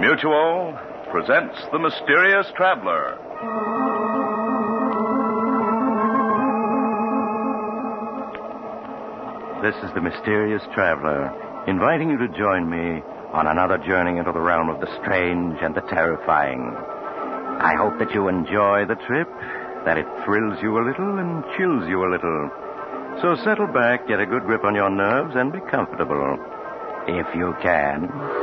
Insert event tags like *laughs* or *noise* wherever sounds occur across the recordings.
Mutual presents The Mysterious Traveler. This is the mysterious traveler, inviting you to join me on another journey into the realm of the strange and the terrifying. I hope that you enjoy the trip, that it thrills you a little and chills you a little. So settle back, get a good grip on your nerves, and be comfortable. If you can.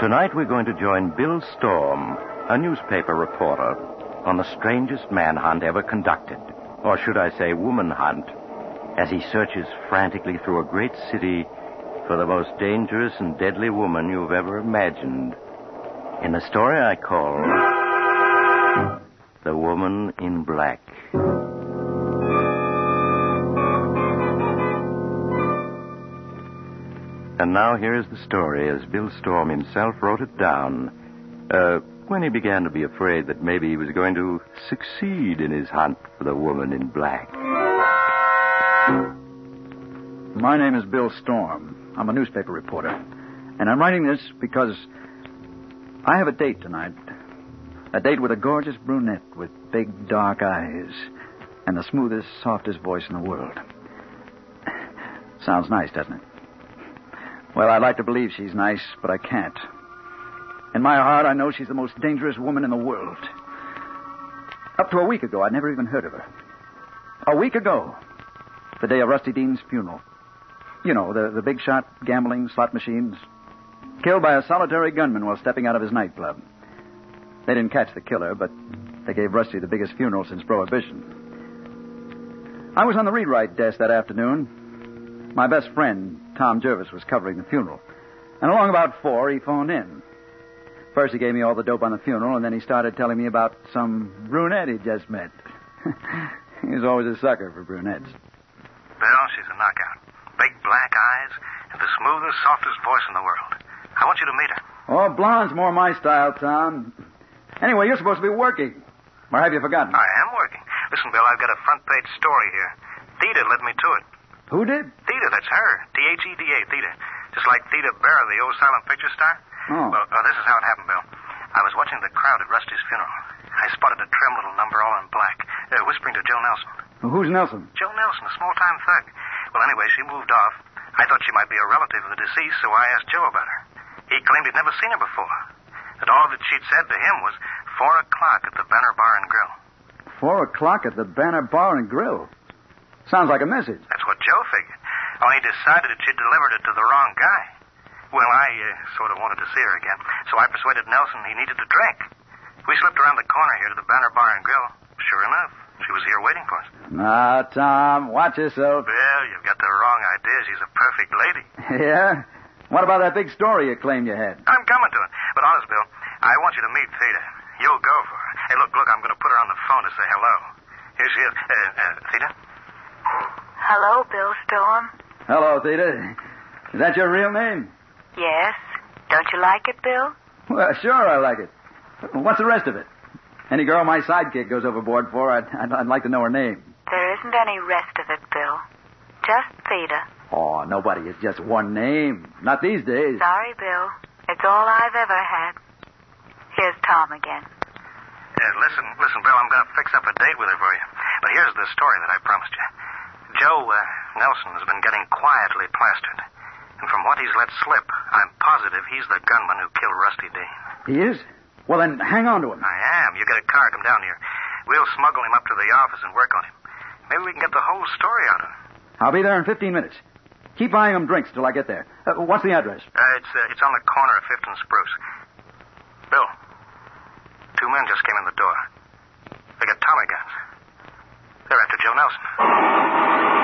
Tonight we're going to join Bill Storm, a newspaper reporter, on the strangest manhunt ever conducted or should I say woman hunt, as he searches frantically through a great city for the most dangerous and deadly woman you've ever imagined. In the story I call The Woman in Black. And now here is the story as Bill Storm himself wrote it down. Uh, when he began to be afraid that maybe he was going to succeed in his hunt for the woman in black. My name is Bill Storm. I'm a newspaper reporter. And I'm writing this because I have a date tonight. A date with a gorgeous brunette with big dark eyes and the smoothest, softest voice in the world. *sighs* Sounds nice, doesn't it? Well, I'd like to believe she's nice, but I can't. In my heart, I know she's the most dangerous woman in the world. Up to a week ago, I'd never even heard of her. A week ago, the day of Rusty Dean's funeral. You know, the, the big shot gambling slot machines. Killed by a solitary gunman while stepping out of his nightclub. They didn't catch the killer, but they gave Rusty the biggest funeral since Prohibition. I was on the rewrite desk that afternoon. My best friend, Tom Jervis, was covering the funeral. And along about four, he phoned in. First, he gave me all the dope on the funeral, and then he started telling me about some brunette he just met. *laughs* he was always a sucker for brunettes. Bill, she's a knockout. Big black eyes and the smoothest, softest voice in the world. I want you to meet her. Oh, blonde's more my style, Tom. Anyway, you're supposed to be working. Or have you forgotten? I am working. Listen, Bill, I've got a front page story here. Theda led me to it. Who did? Theda, that's her. T H E D A, Theda. Just like Theda Bara, the old silent picture star. Oh. Well, uh, this is how it happened, Bill. I was watching the crowd at Rusty's funeral. I spotted a trim little number all in black, uh, whispering to Joe Nelson. Well, who's Nelson? Joe Nelson, a small-time thug. Well, anyway, she moved off. I thought she might be a relative of the deceased, so I asked Joe about her. He claimed he'd never seen her before. That all that she'd said to him was four o'clock at the Banner Bar and Grill. Four o'clock at the Banner Bar and Grill. Sounds like a message. That's what Joe figured. Only he decided that she'd delivered it to the wrong guy. Well, I uh, sort of wanted to see her again, so I persuaded Nelson he needed a drink. We slipped around the corner here to the Banner Bar and Grill. Sure enough, she was here waiting for us. Now, Tom, watch yourself. Well, you've got the wrong idea. She's a perfect lady. *laughs* yeah? What about that big story you claimed you had? I'm coming to it. But honest, Bill, I want you to meet Theda. You'll go for her. Hey, look, look, I'm going to put her on the phone to say hello. Here she is. Uh, uh, Theda? Hello, Bill Storm. Hello, Theda. Is that your real name? Yes. Don't you like it, Bill? Well, sure, I like it. What's the rest of it? Any girl my sidekick goes overboard for, I'd, I'd, I'd like to know her name. There isn't any rest of it, Bill. Just Theda. Oh, nobody is just one name. Not these days. Sorry, Bill. It's all I've ever had. Here's Tom again. Yeah, listen, listen, Bill, I'm going to fix up a date with her for you. But here's the story that I promised you. Joe uh, Nelson has been getting quietly plastered. And from what he's let slip, I'm positive he's the gunman who killed Rusty Dean. He is? Well, then hang on to him. I am. You get a car, come down here. We'll smuggle him up to the office and work on him. Maybe we can get the whole story out of him. I'll be there in 15 minutes. Keep buying him drinks till I get there. Uh, what's the address? Uh, it's uh, it's on the corner of Fifth and Spruce. Bill, two men just came in the door. They got Tommy guns. They're after Joe Nelson.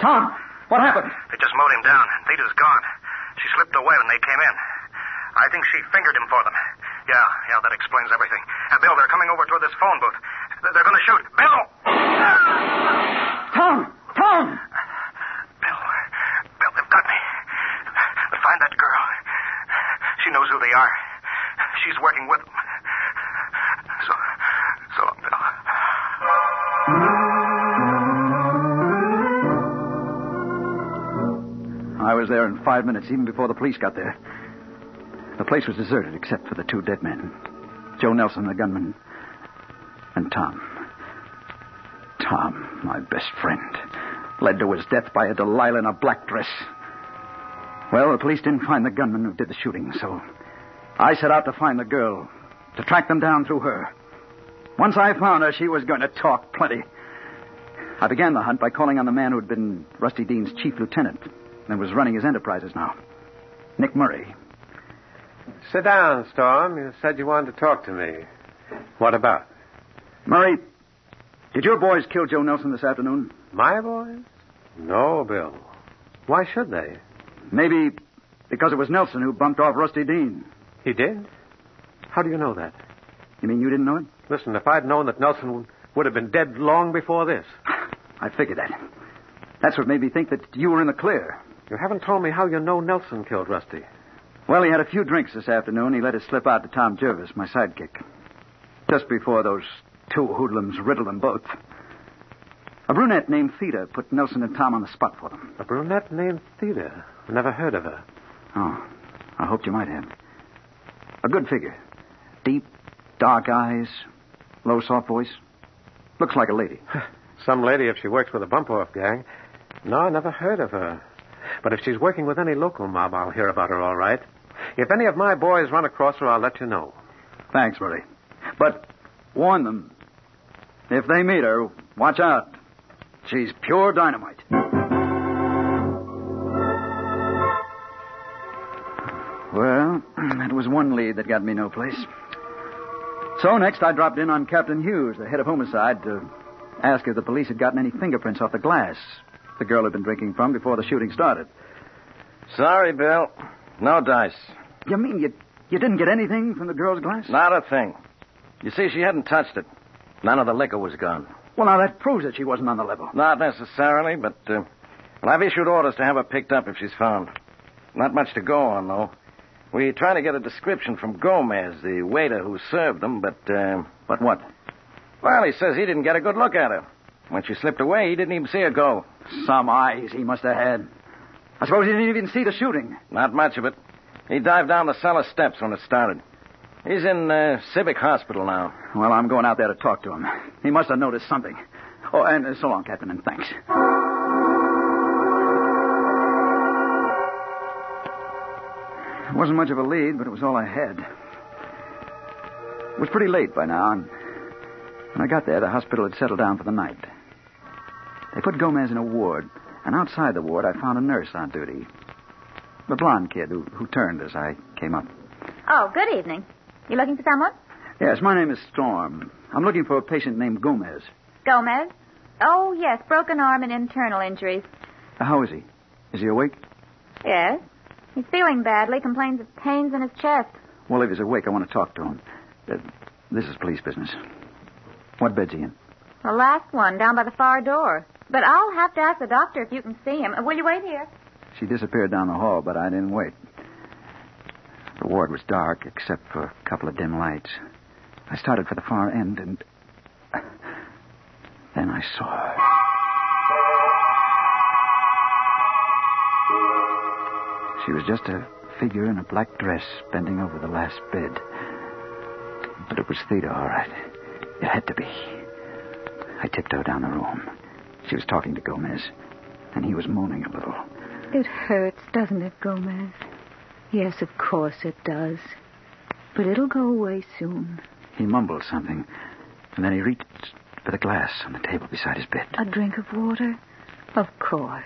Tom, what happened? They just mowed him down. Theda's gone. She slipped away when they came in. I think she fingered him for them. Yeah, yeah, that explains everything. Uh, Bill, they're coming over toward this phone booth. They're, they're going to shoot. Bill! Tom! Tom! Bill, Bill, they've got me. Find that girl. She knows who they are. She's working with them. There in five minutes, even before the police got there. The place was deserted except for the two dead men Joe Nelson, the gunman, and Tom. Tom, my best friend, led to his death by a Delilah in a black dress. Well, the police didn't find the gunman who did the shooting, so I set out to find the girl, to track them down through her. Once I found her, she was going to talk plenty. I began the hunt by calling on the man who had been Rusty Dean's chief lieutenant and was running his enterprises now. Nick Murray. Sit down, Storm. You said you wanted to talk to me. What about? Murray, did your boys kill Joe Nelson this afternoon? My boys? No, Bill. Why should they? Maybe because it was Nelson who bumped off Rusty Dean. He did? How do you know that? You mean you didn't know it? Listen, if I'd known that Nelson would have been dead long before this. *sighs* I figured that. That's what made me think that you were in the clear. You haven't told me how you know Nelson killed Rusty. Well, he had a few drinks this afternoon. He let it slip out to Tom Jervis, my sidekick. Just before those two hoodlums riddled them both. A brunette named Theda put Nelson and Tom on the spot for them. A brunette named Theda. Never heard of her. Oh, I hoped you might have. A good figure. Deep, dark eyes, low, soft voice. Looks like a lady. *laughs* Some lady if she works with a bump off gang. No, I never heard of her. But if she's working with any local mob, I'll hear about her all right. If any of my boys run across her, I'll let you know. Thanks, Murray. But warn them. If they meet her, watch out. She's pure dynamite. Well, *clears throat* that was one lead that got me no place. So next I dropped in on Captain Hughes, the head of homicide, to ask if the police had gotten any fingerprints off the glass the girl had been drinking from before the shooting started. Sorry, Bill. No dice. You mean you you didn't get anything from the girl's glass? Not a thing. You see, she hadn't touched it. None of the liquor was gone. Well, now that proves that she wasn't on the level. Not necessarily, but uh, well, I've issued orders to have her picked up if she's found. Not much to go on, though. We try to get a description from Gomez, the waiter who served them, but uh, But what? well, he says he didn't get a good look at her. When she slipped away, he didn't even see her go. Some eyes he must have had. I suppose he didn't even see the shooting. Not much of it. He dived down the cellar steps when it started. He's in uh, Civic Hospital now. Well, I'm going out there to talk to him. He must have noticed something. Oh, and uh, so long, Captain, and thanks. It wasn't much of a lead, but it was all I had. It was pretty late by now, and when I got there, the hospital had settled down for the night. They put Gomez in a ward, and outside the ward, I found a nurse on duty. The blonde kid who, who turned as I came up. Oh, good evening. You looking for someone? Yes, my name is Storm. I'm looking for a patient named Gomez. Gomez? Oh, yes, broken arm and internal injuries. Uh, How is he? Is he awake? Yes. He's feeling badly, complains of pains in his chest. Well, if he's awake, I want to talk to him. Uh, this is police business. What bed's he in? The last one, down by the far door. But I'll have to ask the doctor if you can see him. Will you wait here? She disappeared down the hall, but I didn't wait. The ward was dark, except for a couple of dim lights. I started for the far end, and then I saw her. She was just a figure in a black dress bending over the last bed. But it was Theda, all right. It had to be. I tiptoed down the room. She was talking to Gomez, and he was moaning a little. It hurts, doesn't it, Gomez? Yes, of course it does. But it'll go away soon. He mumbled something, and then he reached for the glass on the table beside his bed. A drink of water? Of course.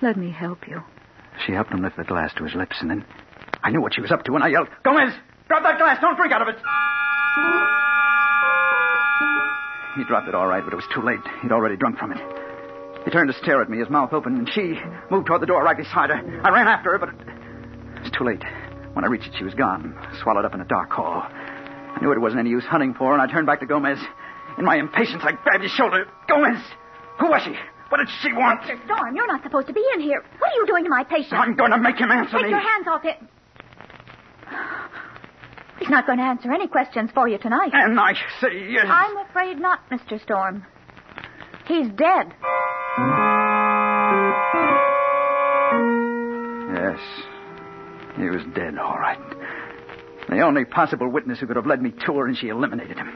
Let me help you. She helped him lift the glass to his lips, and then I knew what she was up to, and I yelled, Gomez! Drop that glass! Don't drink out of it! He dropped it all right, but it was too late. He'd already drunk from it. He turned to stare at me, his mouth open, and she moved toward the door right beside her. I ran after her, but it was too late. When I reached it, she was gone, swallowed up in a dark hall. I knew it wasn't any use hunting for her, and I turned back to Gomez. In my impatience, I grabbed his shoulder. Gomez! Who was she? What did she want? Mr. Storm, you're not supposed to be in here. What are you doing to my patient? I'm going to make him answer Take me. your hands off it. He's not going to answer any questions for you tonight. And I say yes. I'm afraid not, Mr. Storm. He's dead. Yes. He was dead, all right. The only possible witness who could have led me to her, and she eliminated him.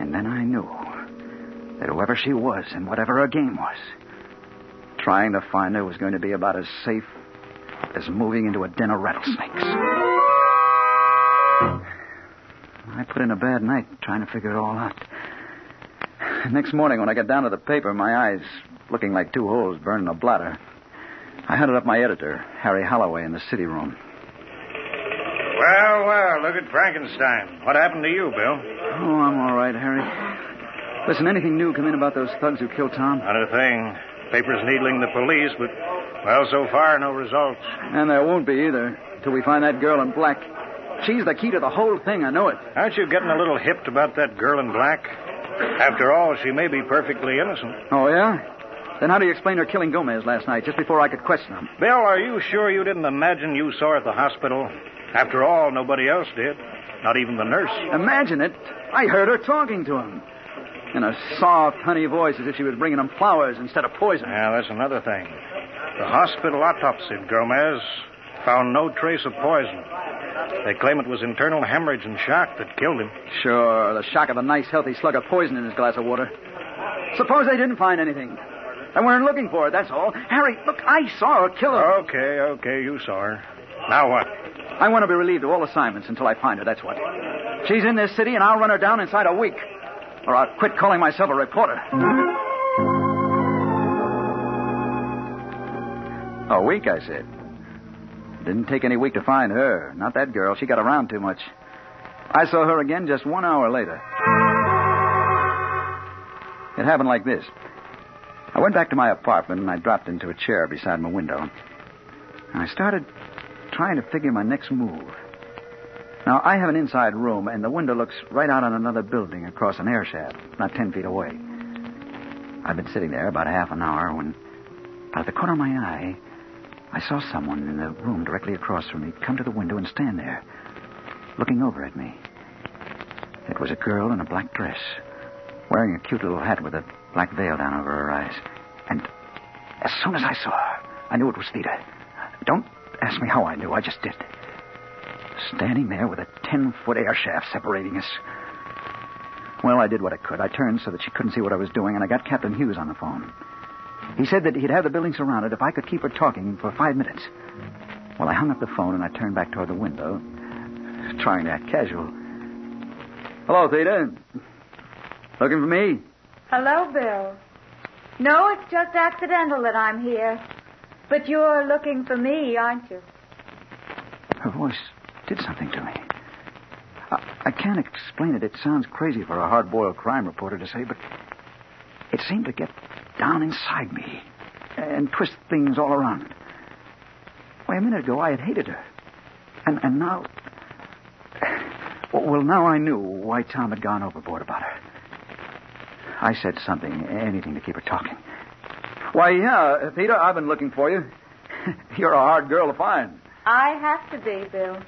And then I knew that whoever she was and whatever her game was, trying to find her was going to be about as safe as moving into a den of rattlesnakes. I put in a bad night trying to figure it all out. *laughs* Next morning, when I got down to the paper, my eyes looking like two holes burning a blotter, I hunted up my editor, Harry Holloway, in the city room. Well, well, look at Frankenstein. What happened to you, Bill? Oh, I'm all right, Harry. Listen, anything new come in about those thugs who killed Tom? Not a thing. Paper's needling the police, but, well, so far, no results. And there won't be either, till we find that girl in black. She's the key to the whole thing, I know it. Aren't you getting a little hipped about that girl in black? After all, she may be perfectly innocent. Oh, yeah? Then how do you explain her killing Gomez last night, just before I could question him? Bill, are you sure you didn't imagine you saw her at the hospital? After all, nobody else did. Not even the nurse. Imagine it. I heard her talking to him. In a soft, honey voice, as if she was bringing him flowers instead of poison. Yeah, that's another thing. The hospital autopsied Gomez. Found no trace of poison. They claim it was internal hemorrhage and shock that killed him. Sure, the shock of a nice, healthy slug of poison in his glass of water. Suppose they didn't find anything. They weren't looking for it, that's all. Harry, look, I saw her kill her. Okay, okay, you saw her. Now what? I want to be relieved of all assignments until I find her, that's what. She's in this city, and I'll run her down inside a week. Or I'll quit calling myself a reporter. A week, I said. Didn't take any week to find her. Not that girl. She got around too much. I saw her again just one hour later. It happened like this. I went back to my apartment and I dropped into a chair beside my window. I started trying to figure my next move. Now, I have an inside room, and the window looks right out on another building across an air shaft, not ten feet away. I've been sitting there about half an hour when, out of the corner of my eye, I saw someone in the room directly across from me come to the window and stand there, looking over at me. It was a girl in a black dress, wearing a cute little hat with a black veil down over her eyes. And as soon as I saw her, I knew it was Theda. Don't ask me how I knew, I just did. Standing there with a ten foot air shaft separating us. Well, I did what I could. I turned so that she couldn't see what I was doing, and I got Captain Hughes on the phone. He said that he'd have the building surrounded if I could keep her talking for five minutes. Well, I hung up the phone and I turned back toward the window, trying to act casual. Hello, Theda. Looking for me? Hello, Bill. No, it's just accidental that I'm here. But you're looking for me, aren't you? Her voice did something to me. I, I can't explain it. It sounds crazy for a hard boiled crime reporter to say, but it seemed to get down inside me and twist things all around. Why, a minute ago I had hated her. And, and now. Well, now I knew why Tom had gone overboard about her. I said something, anything to keep her talking. Why, yeah, Theda, I've been looking for you. *laughs* You're a hard girl to find. I have to be, Bill.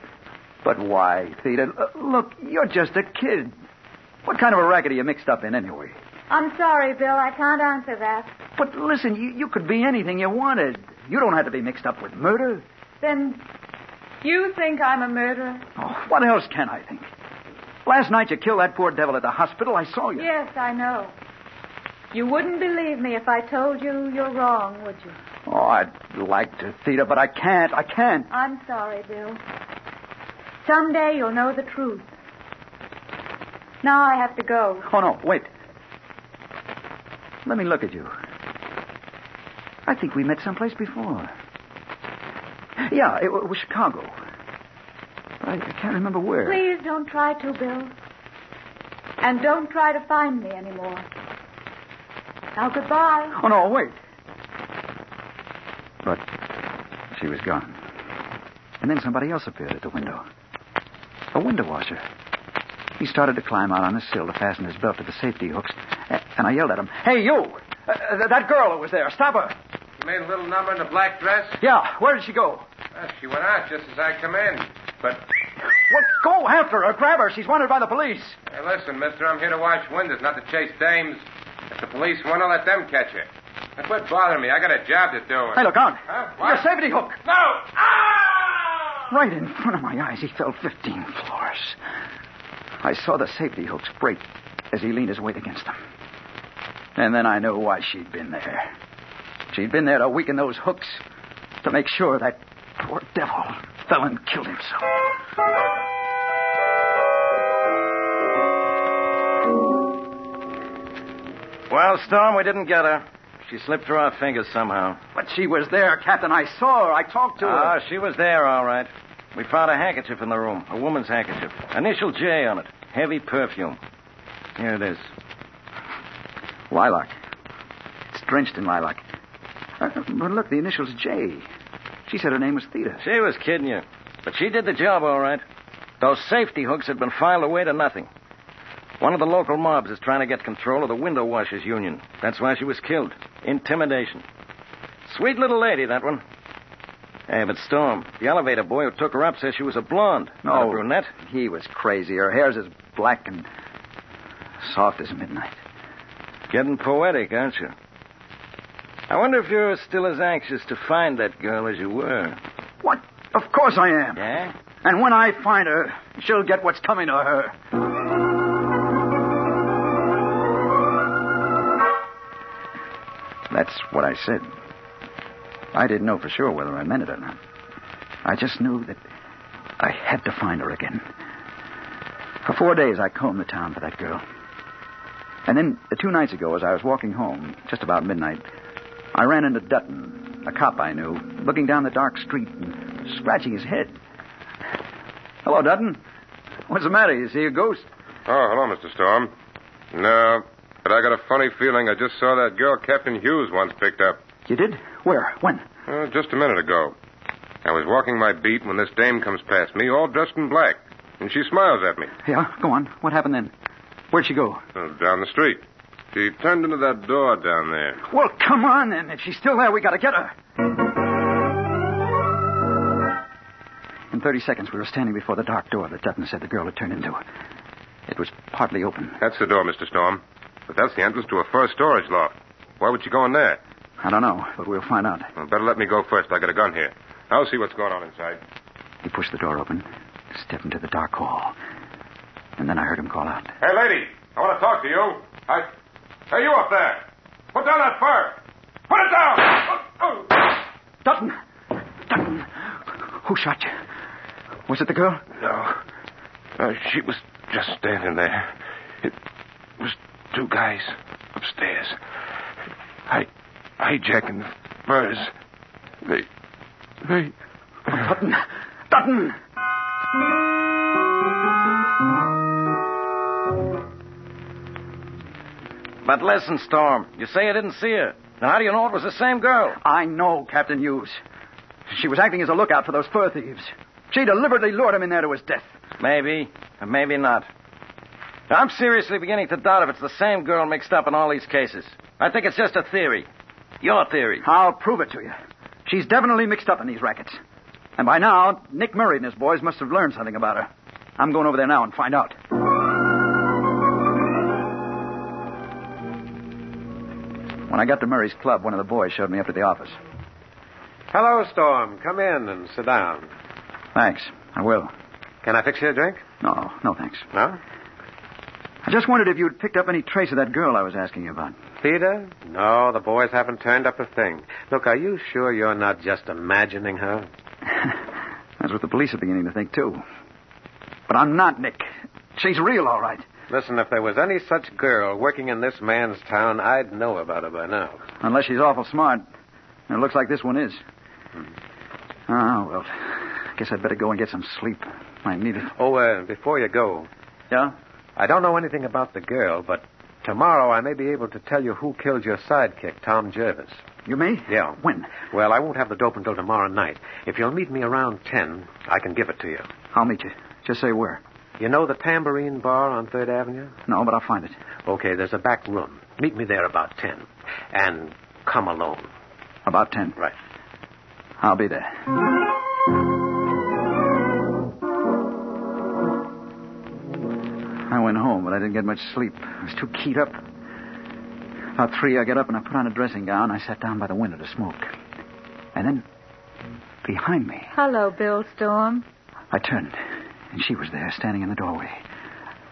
But why, Theda? Look, you're just a kid. What kind of a racket are you mixed up in, anyway? I'm sorry, Bill. I can't answer that. But listen, you, you could be anything you wanted. You don't have to be mixed up with murder. Then you think I'm a murderer? Oh, what else can I think? Last night you killed that poor devil at the hospital. I saw you. Yes, I know. You wouldn't believe me if I told you you're wrong, would you? Oh, I'd like to, Theda, but I can't. I can't. I'm sorry, Bill. Someday you'll know the truth. Now I have to go. Oh, no, wait. Let me look at you. I think we met someplace before. Yeah, it was Chicago. But I can't remember where. Please don't try to, Bill. And don't try to find me anymore. Now, goodbye. Oh, no, wait. But she was gone. And then somebody else appeared at the window. A window washer. He started to climb out on the sill to fasten his belt to the safety hooks, and I yelled at him, Hey, you! Uh, that girl who was there, stop her! She made a little number in the black dress? Yeah, where did she go? Uh, she went out just as I come in. But. Well, go after her, grab her. She's wanted by the police. Hey, listen, mister, I'm here to watch windows, not to chase dames. If the police want to, let them catch her. Quit bothering me. I got a job to do. Hey, look out. Huh? Your safety hook. No! Ah! Right in front of my eyes, he fell 15 floors. I saw the safety hooks break as he leaned his weight against them. And then I knew why she'd been there. She'd been there to weaken those hooks to make sure that poor devil fell and killed himself. Well, Storm, we didn't get her. She slipped through our fingers somehow. But she was there, Captain. I saw her. I talked to her. Ah, she was there, all right. We found a handkerchief in the room, a woman's handkerchief. Initial J on it. Heavy perfume. Here it is. Lilac. It's drenched in lilac. Uh, but look, the initials J. She said her name was Theda. She was kidding you. But she did the job all right. Those safety hooks had been filed away to nothing. One of the local mobs is trying to get control of the window washers union. That's why she was killed. Intimidation. Sweet little lady, that one. Hey, but Storm, the elevator boy who took her up says she was a blonde, not a brunette. He was crazy. Her hair's as black and soft as midnight. Getting poetic, aren't you? I wonder if you're still as anxious to find that girl as you were. What? Of course I am. Yeah? And when I find her, she'll get what's coming to her. That's what I said. I didn't know for sure whether I meant it or not. I just knew that I had to find her again. For four days, I combed the town for that girl. And then, uh, two nights ago, as I was walking home, just about midnight, I ran into Dutton, a cop I knew, looking down the dark street and scratching his head. Hello, Dutton. What's the matter? You see a ghost? Oh, hello, Mr. Storm. No, but I got a funny feeling I just saw that girl Captain Hughes once picked up. You did? Where? When? Uh, just a minute ago. I was walking my beat when this dame comes past me, all dressed in black, and she smiles at me. Yeah, go on. What happened then? Where'd she go? Uh, down the street. She turned into that door down there. Well, come on then. If she's still there, we gotta get her. In 30 seconds, we were standing before the dark door that Dutton said the girl had turned into. It was partly open. That's the door, Mr. Storm. But that's the entrance to a first storage loft. Why would she go in there? I don't know, but we'll find out. Well, better let me go first. I got a gun here. I'll see what's going on inside. He pushed the door open, stepped into the dark hall, and then I heard him call out. Hey, lady, I want to talk to you. I. Hey, you up there. Put down that fur. Put it down. Oh, oh. Dutton! Dutton! Who shot you? Was it the girl? No. Uh, she was just standing there. It was two guys upstairs. I. hijacking the furs. They. They. Dutton! Dutton! But listen, Storm. You say you didn't see her. Now, how do you know it was the same girl? I know, Captain Hughes. She was acting as a lookout for those fur thieves. She deliberately lured him in there to his death. Maybe, and maybe not. I'm seriously beginning to doubt if it's the same girl mixed up in all these cases. I think it's just a theory. Your theory. I'll prove it to you. She's definitely mixed up in these rackets. And by now, Nick Murray and his boys must have learned something about her. I'm going over there now and find out. When I got to Murray's club, one of the boys showed me up to the office. Hello, Storm. Come in and sit down. Thanks. I will. Can I fix you a drink? No, no thanks. No? I just wondered if you'd picked up any trace of that girl I was asking you about. Theda? No, the boys haven't turned up a thing. Look, are you sure you're not just imagining her? *laughs* That's what the police are beginning to think, too. But I'm not, Nick. She's real, all right. Listen, if there was any such girl working in this man's town, I'd know about her by now. Unless she's awful smart. And it looks like this one is. Oh, well. I guess I'd better go and get some sleep. I need it. Oh, uh, before you go, Yeah? I don't know anything about the girl, but tomorrow I may be able to tell you who killed your sidekick, Tom Jervis. You may? Yeah. When? Well, I won't have the dope until tomorrow night. If you'll meet me around 10, I can give it to you. I'll meet you. Just say where. You know the Tambourine Bar on 3rd Avenue? No, but I'll find it. Okay, there's a back room. Meet me there about 10. And come alone. About ten. Right. I'll be there. I went home, but I didn't get much sleep. I was too keyed up. About three, I got up and I put on a dressing gown. I sat down by the window to smoke. And then, behind me, Hello, Bill Storm. I turned, and she was there, standing in the doorway.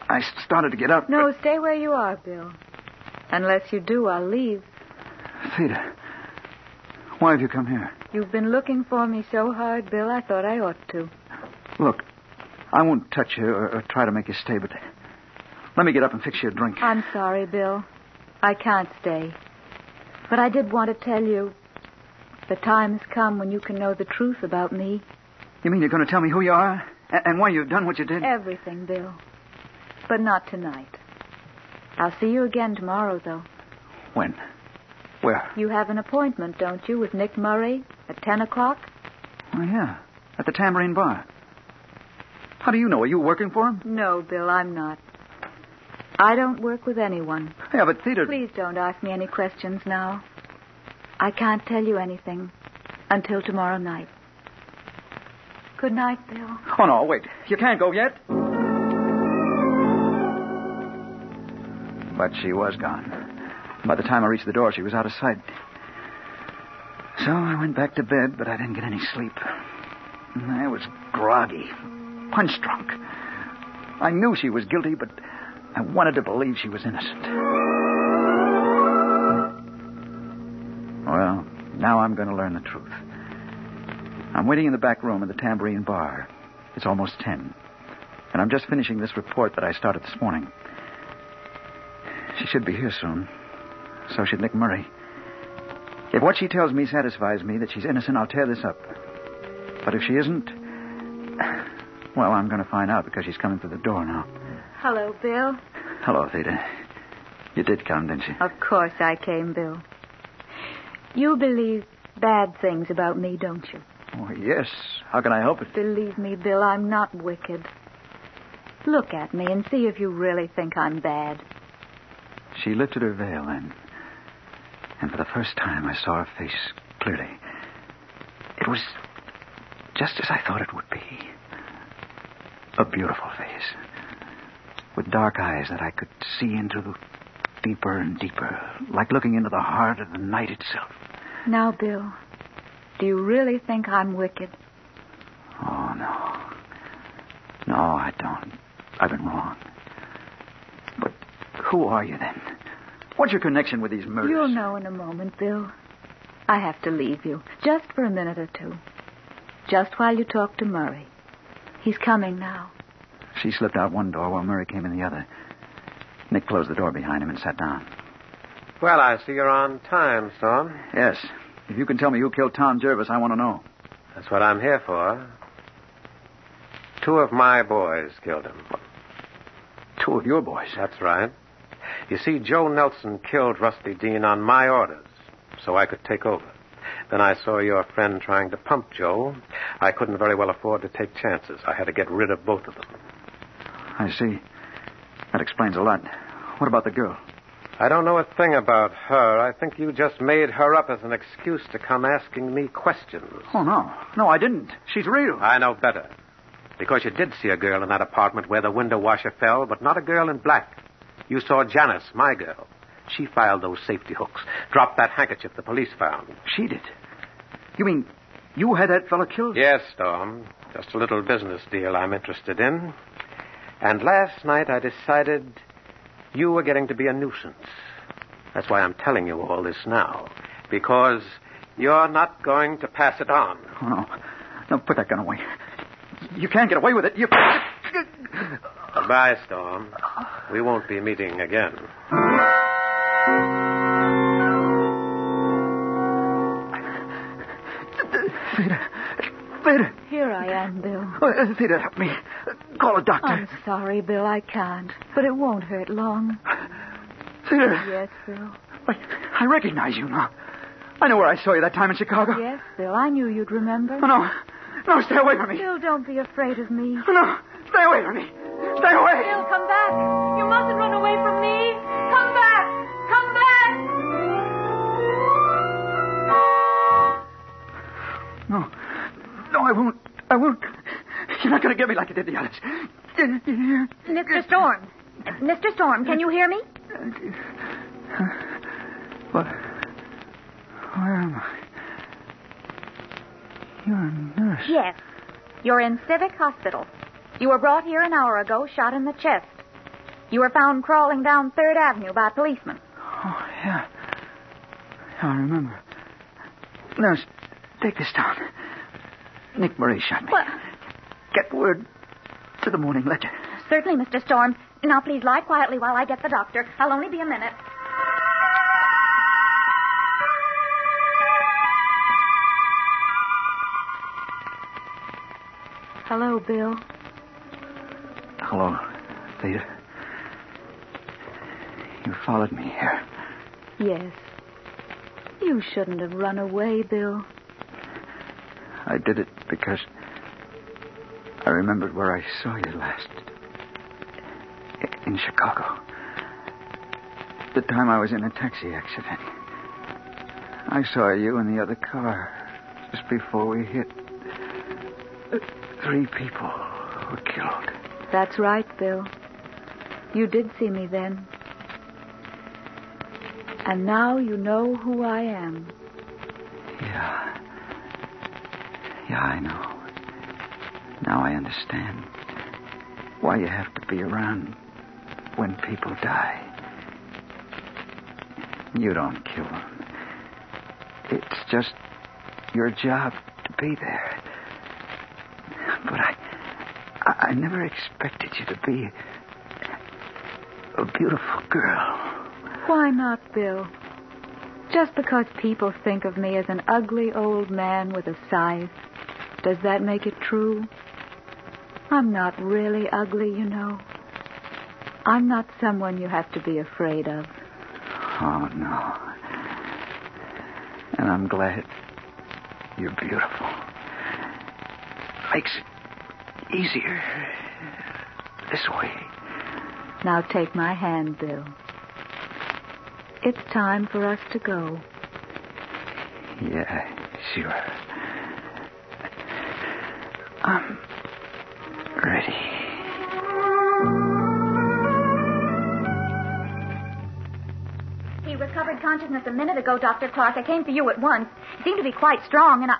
I started to get up. No, stay where you are, Bill. Unless you do, I'll leave. but- Theda, why have you come here? You've been looking for me so hard, Bill, I thought I ought to. Look, I won't touch you or, or try to make you stay, but let me get up and fix you a drink. I'm sorry, Bill. I can't stay. But I did want to tell you the time has come when you can know the truth about me. You mean you're going to tell me who you are and, why you've done what you did? Everything, Bill. But not tonight. I'll see you again tomorrow, though. When? Where? You have an appointment, don't you, with Nick Murray at 10 o'clock? Oh, yeah. At the Tambourine Bar. How do you know? Are you working for him? No, Bill, I'm not. I don't work with anyone. Yeah, but Theda. Please don't ask me any questions now. I can't tell you anything until tomorrow night. Good night, Bill. Oh, no, wait. You can't go yet. But she was gone. By the time I reached the door, she was out of sight. So I went back to bed, but I didn't get any sleep. I was groggy, punch drunk. I knew she was guilty, but I wanted to believe she was innocent. Well, now I'm going to learn the truth. I'm waiting in the back room of the Tambourine Bar. It's almost 10. And I'm just finishing this report that I started this morning. She should be here soon. So should Nick Murray. If what she tells me satisfies me that she's innocent, I'll tear this up. But if she isn't, well, I'm going to find out because she's coming through the door now. Hello, Bill. Hello, Theda. You did come, didn't you? Of course I came, Bill. You believe bad things about me, don't you? Oh, yes. How can I help it? Believe me, Bill, I'm not wicked. Look at me and see if you really think I'm bad. She lifted her veil then. And for the first time, I saw her face clearly. It was just as I thought it would be a beautiful face, with dark eyes that I could see into deeper and deeper, like looking into the heart of the night itself. Now, Bill, do you really think I'm wicked? Oh, no. No, I don't. I've been wrong. But who are you then? What's your connection with these murders? You'll know in a moment, Bill. I have to leave you, just for a minute or two. Just while you talk to Murray. He's coming now. She slipped out one door while Murray came in the other. Nick closed the door behind him and sat down. Well, I see you're on time, son. Yes. If you can tell me who killed Tom Jervis, I want to know. That's what I'm here for. Two of my boys killed him. Two of your boys. That's right. You see, Joe Nelson killed Rusty Dean on my orders, so I could take over. Then I saw your friend trying to pump Joe. I couldn't very well afford to take chances. I had to get rid of both of them. I see. That explains a lot. What about the girl? I don't know a thing about her. I think you just made her up as an excuse to come asking me questions. Oh, no. No, I didn't. She's real. I know better. Because you did see a girl in that apartment where the window washer fell, but not a girl in black. You saw Janice, my girl. She filed those safety hooks, dropped that handkerchief the police found. She did. You mean you had that fellow killed? Yes, Storm. Just a little business deal I'm interested in. And last night I decided you were getting to be a nuisance. That's why I'm telling you all this now. Because you're not going to pass it on. Oh, no. No, put that gun away. You can't get away with it. You. Goodbye, Storm. We won't be meeting again. Theda. Theda. Here I am, Bill. Oh, uh, Theda, help me. Call a doctor. I'm sorry, Bill. I can't. But it won't hurt long. *sighs* Yes, Bill. I, I recognize you now. I know where I saw you that time in Chicago. Yes, Bill. I knew you'd remember. Oh, no. No, stay away from me. Bill, don't be afraid of me. Oh, no. Stay away from me. Stay away. Bill, come back. You mustn't run away from me. Come back. Come back. No. No, I won't. I won't. You're not going to get me like you did the others. Mr. Storm. Mr. Storm, can you hear me? What? Where am I? You're a nurse. Yes. You're in Civic Hospital. You were brought here an hour ago, shot in the chest. You were found crawling down Third Avenue by policemen. Oh, yeah. I remember. Nurse, take this down. Nick Murray shot me. What? Get word to the morning ledger. Certainly, Mr. Storm. Now, please lie quietly while I get the doctor. I'll only be a minute. Hello, Bill. Hello, Theda. You followed me here. Yes. You shouldn't have run away, Bill. I did it because I remembered where I saw you last. In Chicago. The time I was in a taxi accident. I saw you in the other car just before we hit. Three people were killed. That's right, Bill. You did see me then. And now you know who I am. Yeah. Yeah, I know. Now I understand why you have to be around when people die. You don't kill them. It's just your job to be there. But I, I, never expected you to be a beautiful girl. Why not, Bill? Just because people think of me as an ugly old man with a scythe, does that make it true? I'm not really ugly, you know. I'm not someone you have to be afraid of. Oh, no. And I'm glad you're beautiful. Makes it easier this way. Now take my hand, Bill. It's time for us to go. Yeah, sure. Consciousness a minute ago, Dr. Clark. I came for you at once. He seemed to be quite strong, and I.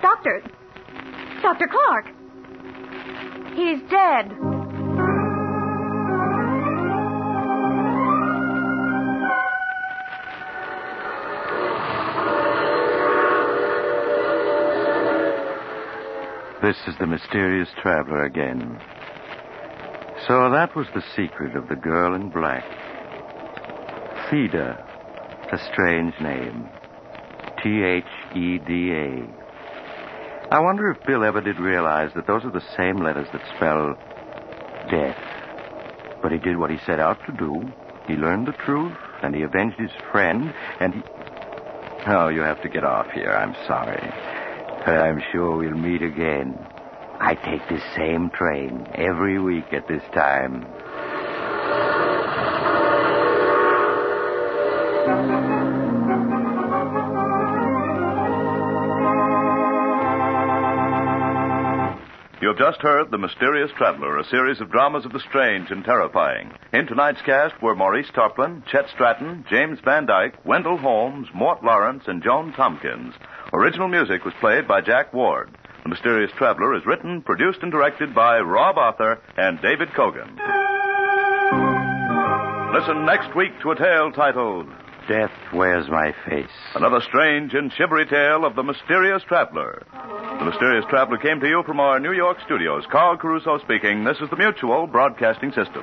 Doctor. Dr. Clark. He's dead. This is the mysterious traveler again. So that was the secret of the girl in black. Theda, a strange name. T H E D A. I wonder if Bill ever did realize that those are the same letters that spell death. But he did what he set out to do. He learned the truth, and he avenged his friend, and he. Oh, you have to get off here. I'm sorry. But I'm sure we'll meet again. I take this same train every week at this time. You have just heard The Mysterious Traveler, a series of dramas of the strange and terrifying. In tonight's cast were Maurice Tarplin, Chet Stratton, James Van Dyke, Wendell Holmes, Mort Lawrence, and Joan Tompkins. Original music was played by Jack Ward. The Mysterious Traveler is written, produced, and directed by Rob Arthur and David Kogan. Listen next week to a tale titled Death wears my face. Another strange and shivery tale of the mysterious traveler. The mysterious traveler came to you from our New York studios. Carl Caruso speaking. This is the Mutual Broadcasting System.